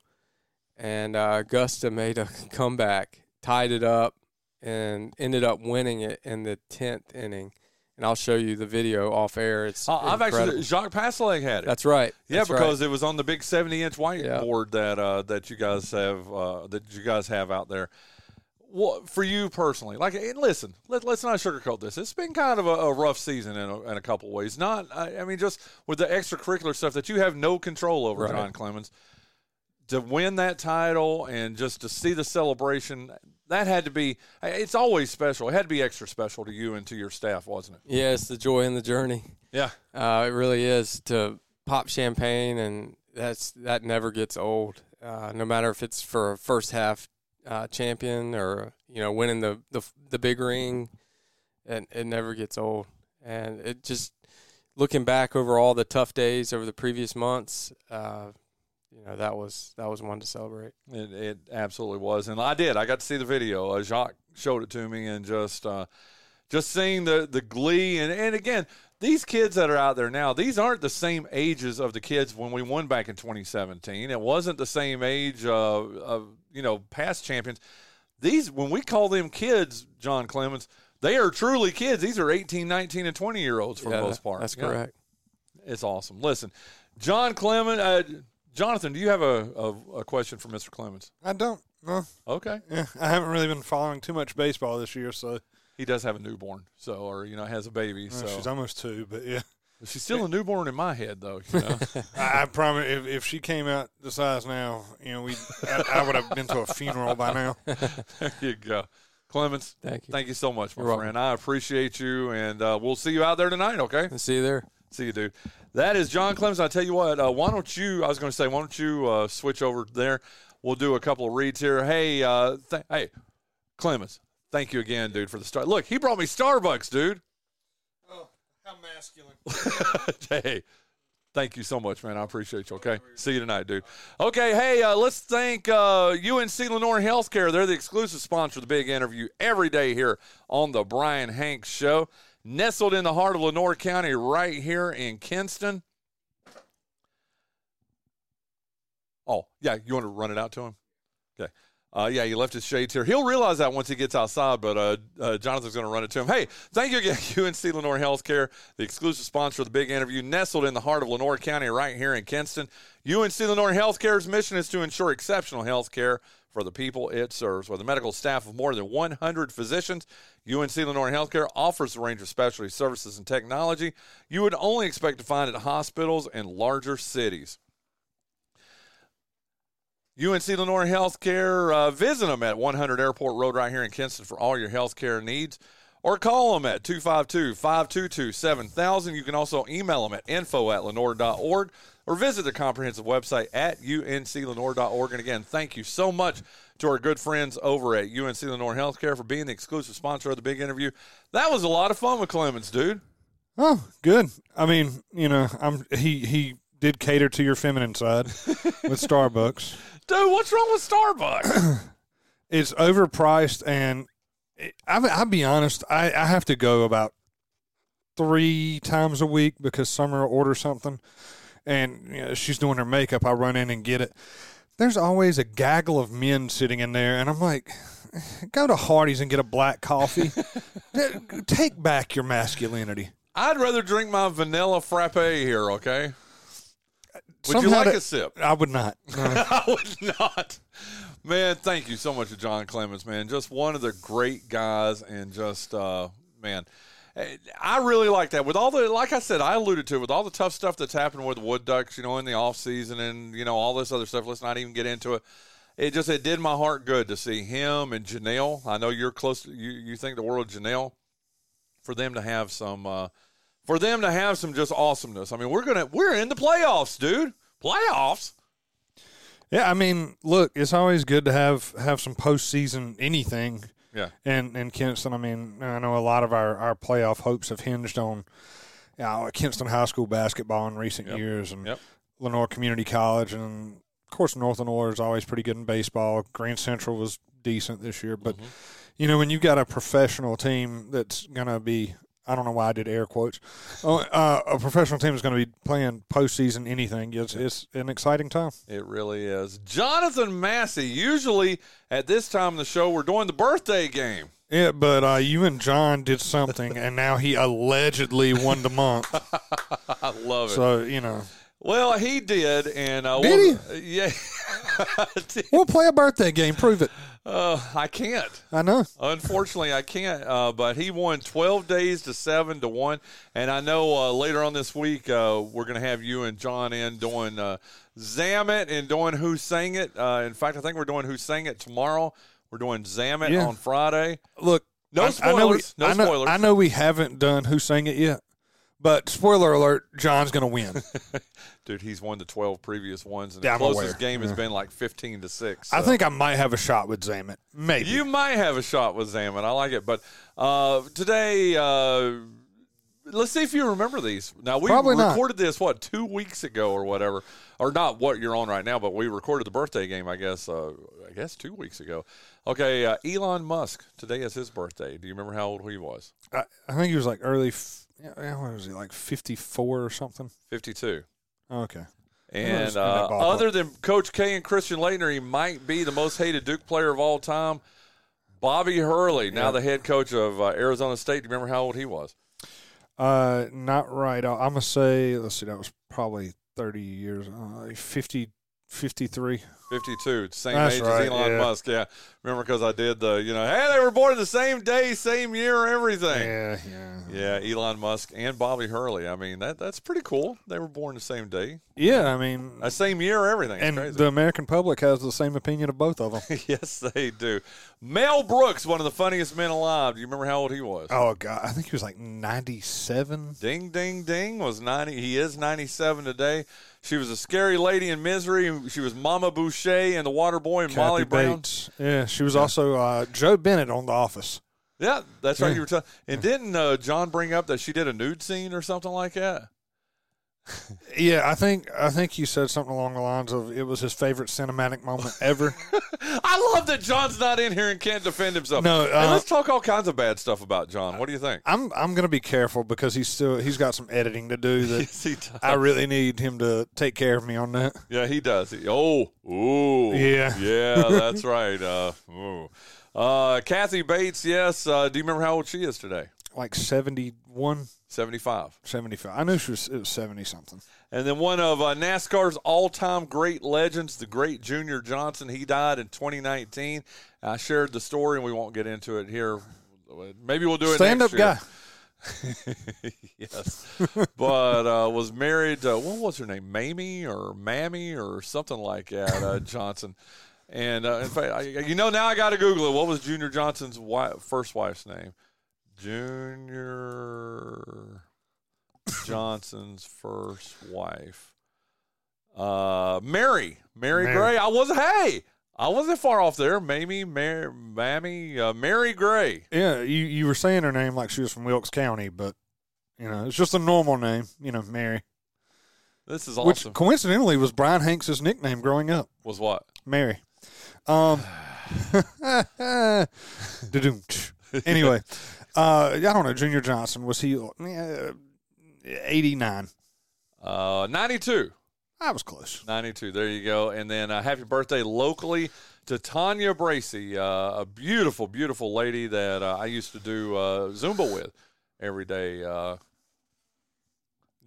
And uh, Augusta made a comeback, tied it up, and ended up winning it in the 10th inning. and I'll show you the video off air. It's Uh, I've actually Jacques Passeleg had it. That's right. yeah, That's right. because it was on the big seventy-inch Yeah. whiteboard that uh, that you guys have uh, that you guys have out there. What for you personally? Like, and listen, let, let's not sugarcoat this. It's been kind of a, a rough season in a, in a couple ways. Not, I, I mean, just with the extracurricular stuff that you have no control over, Right. Jon Clemmons. To win that title and just to see the celebration, that had to be. It's always special. It had to be extra special to you and to your staff, wasn't it? yeah, it's the joy in the journey. Yeah. Uh, it really is to pop champagne, and that's that never gets old. Uh, no matter if it's for a first half uh, champion or you know winning the the, the big ring, and it never gets old. And it just looking back over all the tough days over the previous months, uh, you know that was that was one to celebrate. It, it absolutely was, and I did. I got to see the video. Uh, Jacques showed it to me, and just uh, just seeing the the glee, and and again, these kids that are out there now, these aren't the same ages of the kids when we won back in 2017. It wasn't the same age of, of you know past champions. These when we call them kids, Jon Clemmons, they are truly kids. These are 18, 19, and 20 year olds for Yeah, the most part. That's Yeah. correct. It's awesome. Listen, Jon Clemmons, uh, Jonathan, do you have a, a, a question for Mr. Clemmons? I don't. No. Okay. Yeah, I haven't really been following too much baseball this year, so he does have a newborn, so or you know has a baby. uh, So she's almost two. But yeah, she's still a newborn in my head, though. You know, I, I promise if, if she came out the size now, you know, we I, I would have been to a funeral by now. there you go, Clemmons. Thank you. Thank you so much, my You're welcome. friend. I appreciate you, and uh, we'll see you out there tonight. Okay, See you there. see you, dude. That is Jon Clemmons. I tell you what, uh, why don't you? I was going to say, why don't you uh, switch over there? We'll do a couple of reads here. Hey, uh, th- hey, Clemmons. Thank you again, dude, for the start. Look, he brought me Starbucks, dude. Oh, how masculine! hey, thank you so much, man. I appreciate you. Okay, see you tonight, dude. Okay, hey, uh, let's thank uh, UNC Lenoir Healthcare. They're the exclusive sponsor of the big interview every day here on the Bryan Hanks Show. Nestled in the heart of Lenoir County, right here in Kinston. Oh, yeah, you want to run it out to him? Okay. Uh, yeah, he left his shades here. He'll realize that once he gets outside, but uh, uh, Jonathan's going to run it to him. Hey, thank you again, UNC Lenoir Healthcare, the exclusive sponsor of the big interview, nestled in the heart of Lenoir County, right here in Kinston. UNC Lenoir Healthcare's mission is to ensure exceptional health care for the people it serves. With a medical staff of more than 100 physicians, UNC Lenoir Healthcare offers a range of specialty services and technology you would only expect to find at hospitals in larger cities. UNC Lenoir Healthcare, uh, visit them at 100 Airport Road right here in Kinston for all your healthcare needs. Or call them at 252 522 7000. You can also email them at info at lenore.org or visit the comprehensive website at unclenoir.org. And again, thank you so much to our good friends over at UNC Lenoir Healthcare for being the exclusive sponsor of the big interview. That was a lot of fun with Clemmons, dude. Oh, good. I mean, you know, I'm he he did cater to your feminine side with Starbucks. Dude, what's wrong with Starbucks? It's overpriced, and it, I, I'll be honest. I, I have to go about three times a week because Summer will order something, and you know, she's doing her makeup. I run in and get it. There's always a gaggle of men sitting in there, and I'm like, go to Hardee's and get a black coffee. Take back your masculinity. I'd rather drink my vanilla frappe here, okay? Would you like to- a sip? I would not. No. I would not. Man, thank you so much to Jon Clemmons, man. Just one of the great guys, and just uh, man, eh, I really like that. With all the, like I said, I alluded to, with all the tough stuff that's happened with the Wood Ducks, you know, in the off season, and you know all this other stuff. Let's not even get into it. It just it did my heart good to see him and Janelle. I know you're close. To, you you think the world of Janelle for them to have some. Uh, for them to have some just awesomeness. I mean, we're gonna we're in the playoffs, dude. Playoffs. Yeah, I mean, look, it's always good to have have some postseason anything. Yeah. And and Kinston, I mean, I know a lot of our, our playoff hopes have hinged on you know, Kinston High School basketball in recent Yep. years, and Yep. Lenoir Community College, and of course Northern Lenoir is always pretty good in baseball. Grand Central was decent this year, but Mm-hmm. you know when you've got a professional team that's gonna be I don't know why I did air quotes. Oh, uh, a professional team is going to be playing postseason anything. It's, it's an exciting time. It really is. Jonathan Massey, usually at this time of the show, we're doing the birthday game. Yeah, but uh, you and John did something, and now he allegedly won the month. I love it. So you know, well, he did, and uh, Did we'll- Yeah. we'll play a birthday game. Prove it. uh, I can't. I know. Unfortunately, I can't. Uh, but he won 12 days to seven to one, and I know uh, later on this week uh, we're going to have you and John in doing uh, Zamet and doing Who Sang It. Uh, in fact, I think we're doing Who Sang It tomorrow. We're doing Zamet Yeah. on Friday. Look, No I- I know we- spoilers. No I know, spoilers. I know we haven't done who sang it yet, but spoiler alert: John's going to win. Dude, he's won the 12 previous ones, and Yeah, the closest game has Yeah. been like 15 to six. I think I might have a shot with Zamet. Maybe. You might have a shot with Zaman. I like it. But uh, today, uh, let's see if you remember these. Now, we Probably not. recorded this, what, two weeks ago or whatever. Or not what you're on right now, but we recorded the birthday game, I guess, uh, I guess two weeks ago. Okay, uh, Elon Musk. Today is his birthday. Do you remember how old he was? I, I think he was like early. F- what was he like? Fifty four or something. 52. Okay. And uh, other than Coach K and Christian Laettner, he might be the most hated Duke player of all time. Bobby Hurley, now Yeah. the head coach of uh, Arizona State. Do you remember how old he was? Uh, not right. I'm gonna say. Let's see. That was probably thirty years. Uh, 50, 53. 52, same That's age right, as Elon yeah. Musk. Yeah, remember because I did the, you know, hey, they were born the same day, same year, everything. Yeah, yeah, Yeah, Elon Musk and Bobby Hurley. I mean, that that's pretty cool. They were born the same day, yeah. I mean, uh, same year, everything. It's and crazy. the American public has the same opinion of both of them. yes, they do. Mel Brooks, one of the funniest men alive. Do you remember how old he was? oh God, I think he was like ninety seven. Ding, ding, ding. Was ninety? He is ninety-seven today. She was a scary lady in misery. She was Mama Boucher and the Waterboy and Molly Kathy Brown. Bates. Yeah, she was also uh, Jo Bennett on The Office. Yeah, that's right. You were telling. And didn't uh, John bring up that she did a nude scene or something like that? Yeah, I think I think you said something along the lines of it was his favorite cinematic moment ever. I love that John's not in here and can't defend himself. No, Hey, uh, let's talk all kinds of bad stuff about John. What do you think? I'm I'm gonna be careful because he's still he's got some editing to do that Yes. I really need him to take care of me on that. yeah, he does. He- oh, ooh, Yeah. yeah, that's right. Uh, ooh. Uh, Kathy Bates, yes. Uh, do you remember how old she is today? Like 71, Seventy-five. 75. 75. I knew she was it was seventy something. And then one of uh, NASCAR's all-time great legends, the great Junior Johnson. He died in 2019. I shared the story, and we won't get into it here. Maybe we'll do it. Stand up year. guy. yes, but uh, was married. To, what was her name? Mamie or Mammy or something like that. Uh, Johnson. And uh, in fact, I, you know, now I got to Google it. What was Junior Johnson's wife, first wife's name? Junior Johnson's first wife. Uh, Mary. Mary Mary. Gray. I was. Hey, I wasn't far off there. Mamie, Mary, Mammy, uh, Mary Gray. Yeah, you you were saying her name like she was from Wilkes County, but you know it's just a normal name. You know, Mary, This is which coincidentally was Bryan Hanks' nickname growing up. was what? Mary. Um. anyway, uh, I don't know. Junior Johnson was he uh, eighty nine? Uh, 92. I was close. 92. There you go. And then uh, happy birthday locally to Tanya Bracy, uh, a beautiful, beautiful lady that uh, I used to do uh, Zumba with every day. Uh,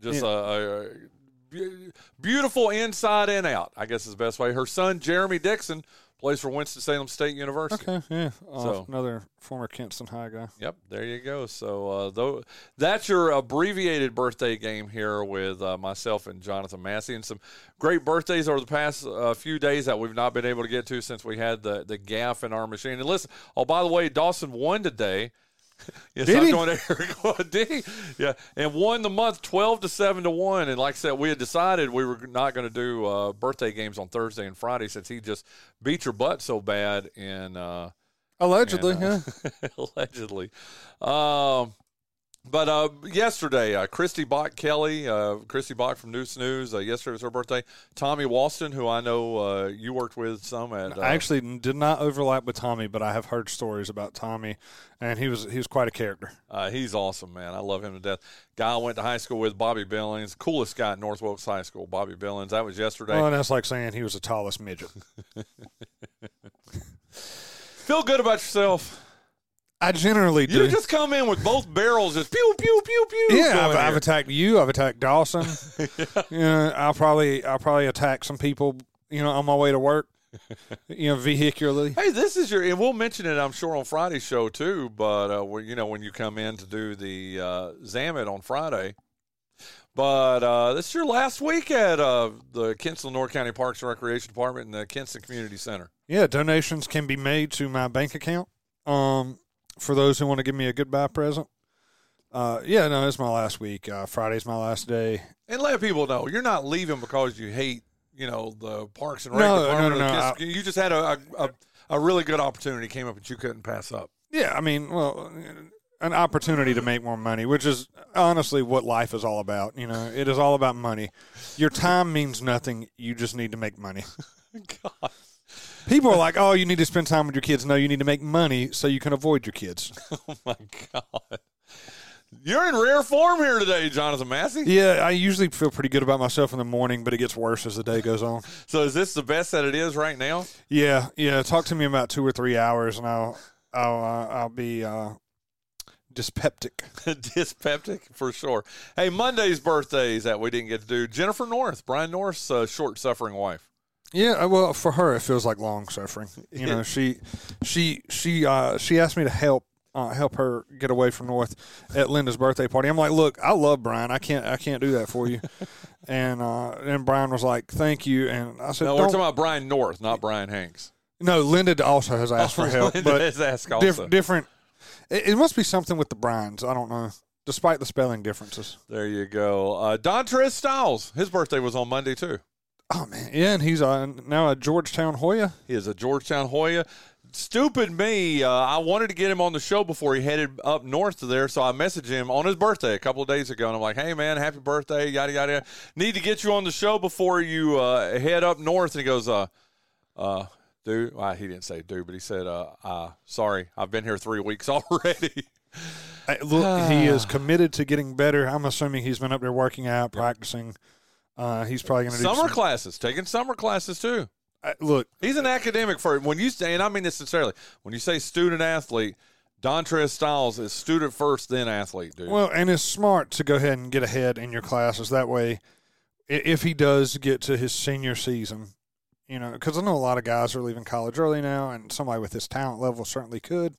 just Yeah. a, a, a beautiful inside and out, I guess is the best way. Her son, Jeremy Dixon, plays for Winston-Salem State University. Okay, yeah. Uh, So- another former Kinston High guy. Yep, there you go. So uh, though that's your abbreviated birthday game here with uh, myself and Jonathan Massey, and some great birthdays over the past uh, few days that we've not been able to get to since we had the the gaff in our machine. And listen, oh by the way, Dawson won today. yes, Did I'm he? going to Did he? Yeah, and won the month twelve to seven to one. And like I said, we had decided we were not going to do uh, birthday games on Thursday and Friday since he just beat your butt so bad in. Uh, Allegedly, and, uh, yeah. allegedly. Um, but uh, yesterday, uh, Christy Bach Kelly, uh, Christy Bach from Neuse News, uh, yesterday was her birthday. Tommy Walston, who I know uh, you worked with some at. Uh, I actually did not overlap with Tommy, but I have heard stories about Tommy, and he was he was quite a character. uh, he's awesome, man. I love him to death. Guy I went to high school with, Bobby Billings, coolest guy at North Wilkes High School, Bobby Billings. That was yesterday. Well, that's like saying he was the tallest midget. Feel good about yourself. I generally do. You just come in with both barrels, just pew pew pew pew. yeah, I've, I've attacked you. I've attacked Dawson. yeah. I'll probably I'll probably attack some people. You know, on my way to work. You know, vehicularly. Hey, this is your, and we'll mention it, I'm sure, on Friday's show too. But uh, when you know when you come in to do the uh, Zamet on Friday, but uh, this is your last week at uh, the Kinston North County Parks and Recreation Department and the Kinston Community Center. Yeah, donations can be made to my bank account. Um, for those who want to give me a goodbye present. Uh, yeah, no, it's my last week. Uh, Friday's my last day. And let people know you're not leaving because you hate, you know, the Parks and Rec No, department. no, no, no, you just had a, a, a, a really good opportunity came up that you couldn't pass up. Yeah, I mean, well, an opportunity to make more money, which is honestly what life is all about. You know, it is all about money. Your time means nothing. You just need to make money. God. People are like, "Oh, you need to spend time with your kids." No, you need to make money so you can avoid your kids. Oh my God. You're in rare form here today, Jonathan Massey. Yeah, I usually feel pretty good about myself in the morning, but it gets worse as the day goes on. So is this the best that it is right now? Yeah, yeah. Talk to me about two or three hours, and I'll I'll uh, I'll be uh, dyspeptic. Dyspeptic for sure. Hey, Monday's birthdays that we didn't get to do. Jennifer North, Brian North's uh, short suffering wife. Yeah, uh, well, for her, it feels like long suffering. You know, she she she uh, she asked me to help. Uh, help her get away from North at Linda's birthday party. I'm like, look, I love Brian. I can't, I can't do that for you. and uh, and Brian was like, thank you. And I said, No, we're "Don't-" talking about Brian North, not Bryan Hanks. no. Linda also has asked for help, Linda but has asked also. diff- different. It, it must be something with the Bryans. I don't know. Despite the spelling differences. There you go. Uh, Dontrez Styles, his birthday was on Monday too. Oh man, yeah, and he's uh, now a Georgetown Hoya. He is a Georgetown Hoya. Stupid me. Uh, I wanted to get him on the show before he headed up north to there, so I messaged him on his birthday a couple of days ago, and I'm like, "Hey man, happy birthday! Yada yada. yada. Need to get you on the show before you uh, head up north." And he goes, "Uh, uh, dude." Well, he didn't say dude, but he said, "Uh, uh, sorry, I've been here three weeks already." Look, he is committed to getting better. I'm assuming he's been up there working out, practicing. Uh, he's probably going to do summer some, classes, taking summer classes too. uh, look, He's an academic for when you say, and I mean this sincerely. When you say student athlete, Dontrez Styles is student first, then athlete, dude. well, and it's smart to go ahead and get ahead in your classes. That way, if he does get to his senior season, you know, because I know a lot of guys are leaving college early now, and somebody with his talent level certainly could.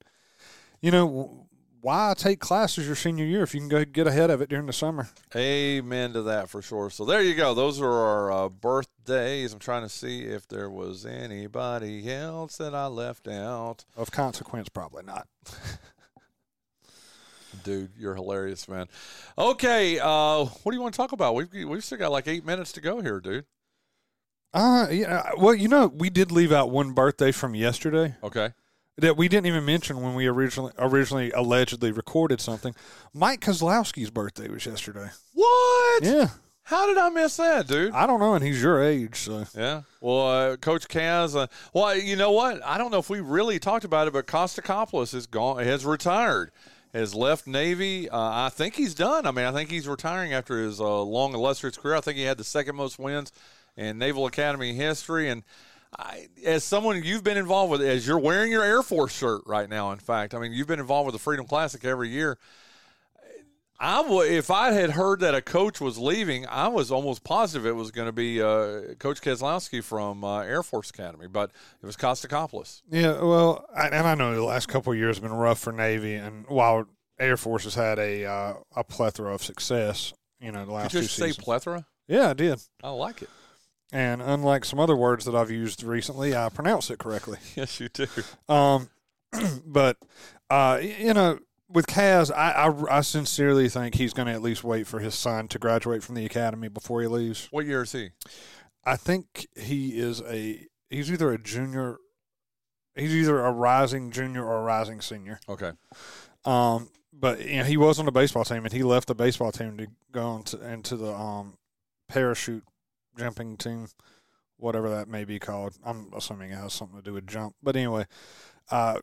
You know, why take classes your senior year if you can go get ahead of it during the summer? Amen to that for sure. So there you go. Those are our uh, birthdays. I'm trying to see if there was anybody else that I left out. Of consequence, probably not. Dude, you're hilarious, man. Okay, uh, what do you want to talk about? We've we've still got like eight minutes to go here, dude. Uh, yeah. Well, you know, we did leave out one birthday from yesterday. Okay. That we didn't even mention when we originally originally allegedly recorded something. Mike Kazlausky's birthday was yesterday. What? Yeah, How did I miss that, dude? I don't know, and he's your age, so Yeah. Well, uh, Coach Kaz. Uh, well, you know what? I don't know if we really talked about it, but Kostacopoulos is gone. Has retired. Has left Navy. Uh, I think he's done. I mean, I think he's retiring after his uh, long illustrious career. I think he had the second most wins in Naval Academy history. And I, as someone you've been involved with, as you're wearing your Air Force shirt right now, in fact, I mean, you've been involved with the Freedom Classic every year. I would, if I had heard that a coach was leaving, I was almost positive it was going to be uh, Coach Kazlausky from uh, Air Force Academy, but it was Kostacopoulos. yeah. Well, I, and I know the last couple of years have been rough for Navy, and while Air Force has had a uh, a plethora of success, you know, the last Did you two just say seasons. plethora? yeah, I did. I like it. And unlike some other words that I've used recently, I pronounce it correctly. Yes, you do. Um, but uh, you know, with Kaz, I, I, I sincerely think he's going to at least wait for his son to graduate from the academy before he leaves. What year is he? I think he is a he's either a junior, he's either a rising junior or a rising senior. Okay. Um, but you know, he was on the baseball team and he left the baseball team to go on to, into the um parachute jumping team, whatever that may be called. I'm assuming it has something to do with jump. But anyway, uh,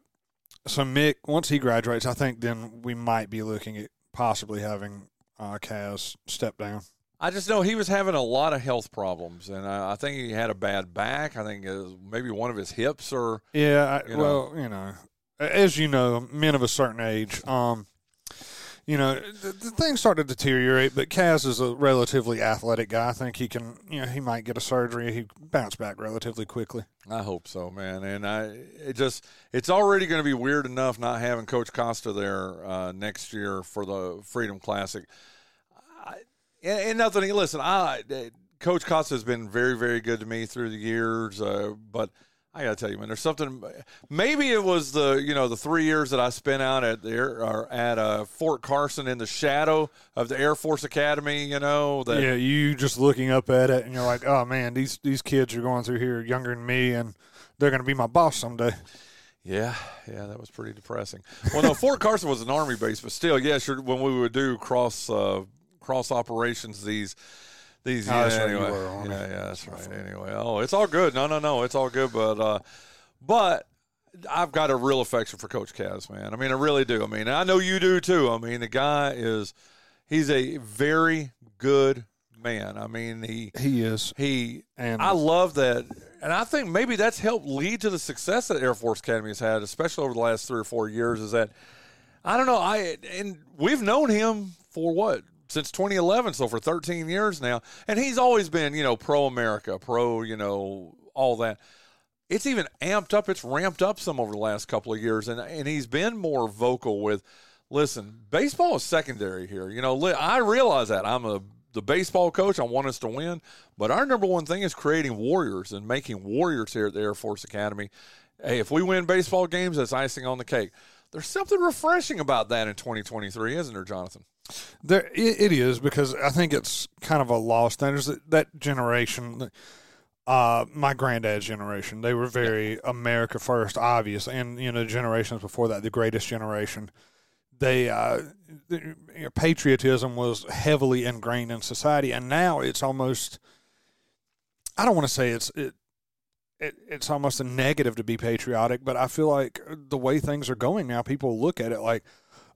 so Mick, once he graduates, I think then we might be looking at possibly having uh, Kaz step down. I just know he was having a lot of health problems, and I, I think he had a bad back. I think maybe one of his hips or Yeah, I, You know. well, you know, as you know, men of a certain age, um, you know, the, the things start to deteriorate. But Kaz is a relatively athletic guy. I think he can, you know, he might get a surgery. He bounce back relatively quickly. I hope so, man. And I, it just, it's already going to be weird enough not having Coach Costa there uh, next year for the Freedom Classic. I, and, and nothing. Listen, I, Coach Costa has been very, very good to me through the years, uh, but I gotta tell you, man, there's something. Maybe it was the you know the three years that I spent out at the Air, or at uh, Fort Carson in the shadow of the Air Force Academy. You know that. Yeah, you just looking up at it and you're like, oh man, these these kids are going through here younger than me, and they're gonna be my boss someday. Yeah, yeah, that was pretty depressing. Well, no, Fort Carson was an army base, but still, yeah, sure. When we would do cross uh, cross operations, these these, Oh, yeah, that's right, you anyway. were on yeah, it. yeah, that's right. Anyway, oh, it's all good. No, no, no, it's all good. But, uh, but I've got a real affection for Coach Kaz, man. I mean, I really do. I mean, I know you do too. I mean, the guy is, he's a very good man. I mean, he, He is, he, and I love that. And I think maybe that's helped lead to the success that Air Force Academy has had, especially over the last three or four years. Is that I don't know. I and we've known him for what since 2011, so for 13 years now, and he's always been you know pro America, pro you know all that. It's even amped up. It's ramped up some over the last couple of years, and and he's been more vocal with. Listen, baseball is secondary here. You know, I realize that I'm a the baseball coach. I want us to win, but our number one thing is creating warriors and making warriors here at the Air Force Academy. Hey, if we win baseball games, that's icing on the cake. There's something refreshing about that in 2023, isn't there, Jonathan? There, it, it is because I think it's kind of a lost thing. There's that, that generation, uh, my granddad's generation. They were very America first, obvious, and you know generations before that, the greatest generation. They uh, the, you know, patriotism was heavily ingrained in society, and now it's almost. I don't want to say it's it, it. It's almost a negative to be patriotic, but I feel like the way things are going now, people look at it like,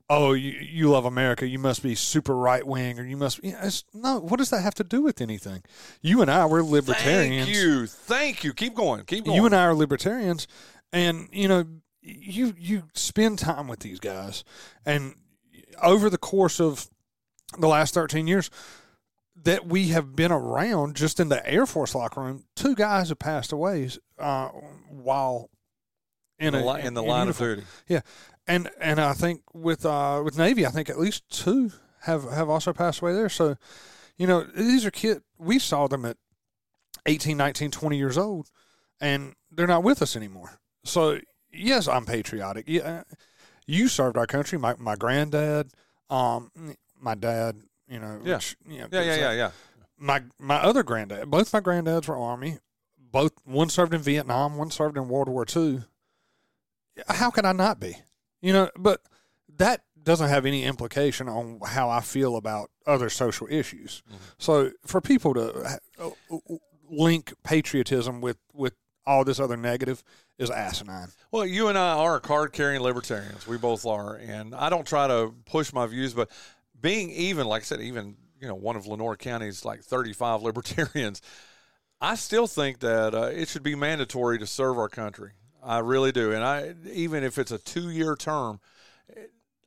oh, you, you love America, you must be super right wing, or you must. You know, it's, no, what does that have to do with anything? You and I, we're libertarians. Thank you, thank you. Keep going, keep going. You and I are libertarians, and you know, you you spend time with these guys, and over the course of the last thirteen years. That we have been around just in the Air Force locker room, two guys have passed away uh, while in, the, li- in the line of uniform. duty. and and I think with uh, with Navy, I think at least two have have also passed away there. So, you know, these are kids. We saw them at 18, 19, 20 years old, and they're not with us anymore. So, yes, I'm patriotic. Yeah, you served our country. My my granddad, um, my dad. You know, Yeah. which, you know, Yeah, yeah, yeah, yeah. My my other granddad, both my granddads were Army. Both one served in Vietnam, one served in World War II. How can I not be? You know, but that doesn't have any implication on how I feel about other social issues. So for people to uh, link patriotism with with all this other negative is asinine. Well, you and I are card carrying libertarians. We both are, and I don't try to push my views, but being even, like I said, even you know, one of Lenoir County's like 35 libertarians, I still think that uh, it should be mandatory to serve our country. I really do, and I even if it's a two year term,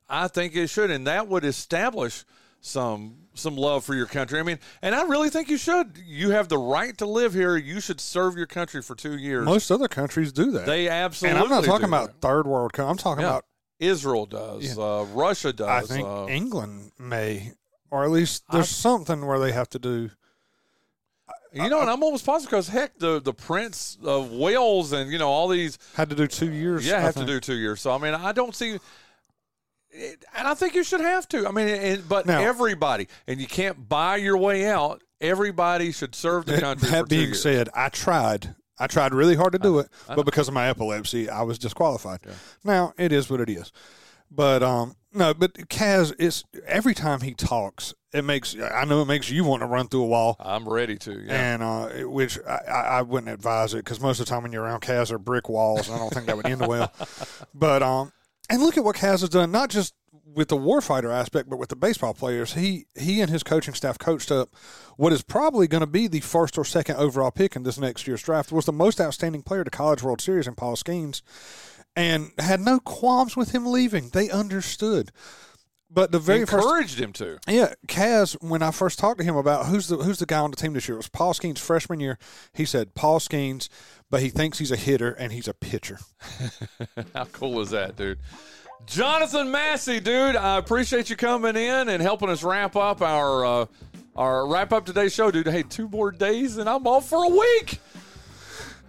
I think it should, and that would establish some some love for your country. I mean, and I really think you should. You have the right to live here. You should serve your country for two years. Most other countries do that. they absolutely. and I'm not talking about that. third world. I'm talking Yeah. about Israel does. Uh, Russia does. I think uh, England may, or at least there's I- something where they have to do. you know, and I'm almost positive because heck, the the Prince of Wales and you know all these, Had to do two years. yeah, I have to do two years. So I mean, I don't see, it, and I think you should have to. I mean, and, but Now- everybody, and you can't buy your way out. Everybody should serve the country. That being years. said, I tried. I tried really hard to do it, but because of my epilepsy, I was disqualified. Now it is what it is. But um, no, but Kaz is every time he talks, it makes I know it makes you want to run through a wall, I'm ready to. Yeah. and uh, which I, I I wouldn't advise it because most of the time when you're around Kaz are brick walls, and I don't think that would end well. But um, and look at what Kaz has done, not just with the warfighter aspect, but with the baseball players. He he and his coaching staff coached up what is probably going to be the first or second overall pick in this next year's draft. Was the most outstanding player to College World Series in Paul Skenes, and had no qualms with him leaving. They understood. But the very first Encouraged him to. yeah, Kaz, when I first talked to him about who's the who's the guy on the team this year, it was Paul Skenes freshman year. He said Paul Skenes, but he thinks he's a hitter and he's a pitcher. How cool is that, dude? Jonathan Massey, dude, I appreciate you coming in and helping us wrap up our uh, our wrap up today's show, dude. Hey, two more days and I'm off for a week.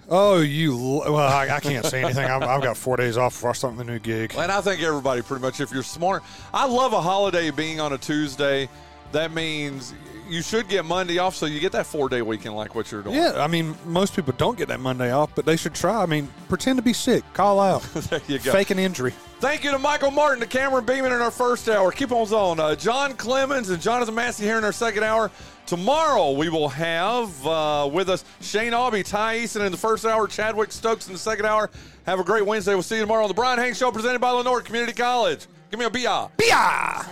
Oh, you! Well, I, I can't say anything. I've, I've got four days off before I start the new gig. And I think everybody pretty much, if you're smart, I love a holiday being on a Tuesday. That means you should get Monday off, so you get that four day weekend like what you're doing. Yeah, I mean, most people don't get that Monday off, but they should try. I mean, pretend to be sick, call out, there you go. fake an injury. Thank you to Michael Martin, to Cameron Beeman in our first hour. Keep on on. Uh, Jon Clemmons and Jonathan Massey here in our second hour. Tomorrow we will have uh, with us Shane Aubie, Ty Easton in the first hour, Chadwick Stokes in the second hour. Have a great Wednesday. We'll see you tomorrow on the Bryan Hank Show presented by Lenoir Community College. Give me a BI. Bia!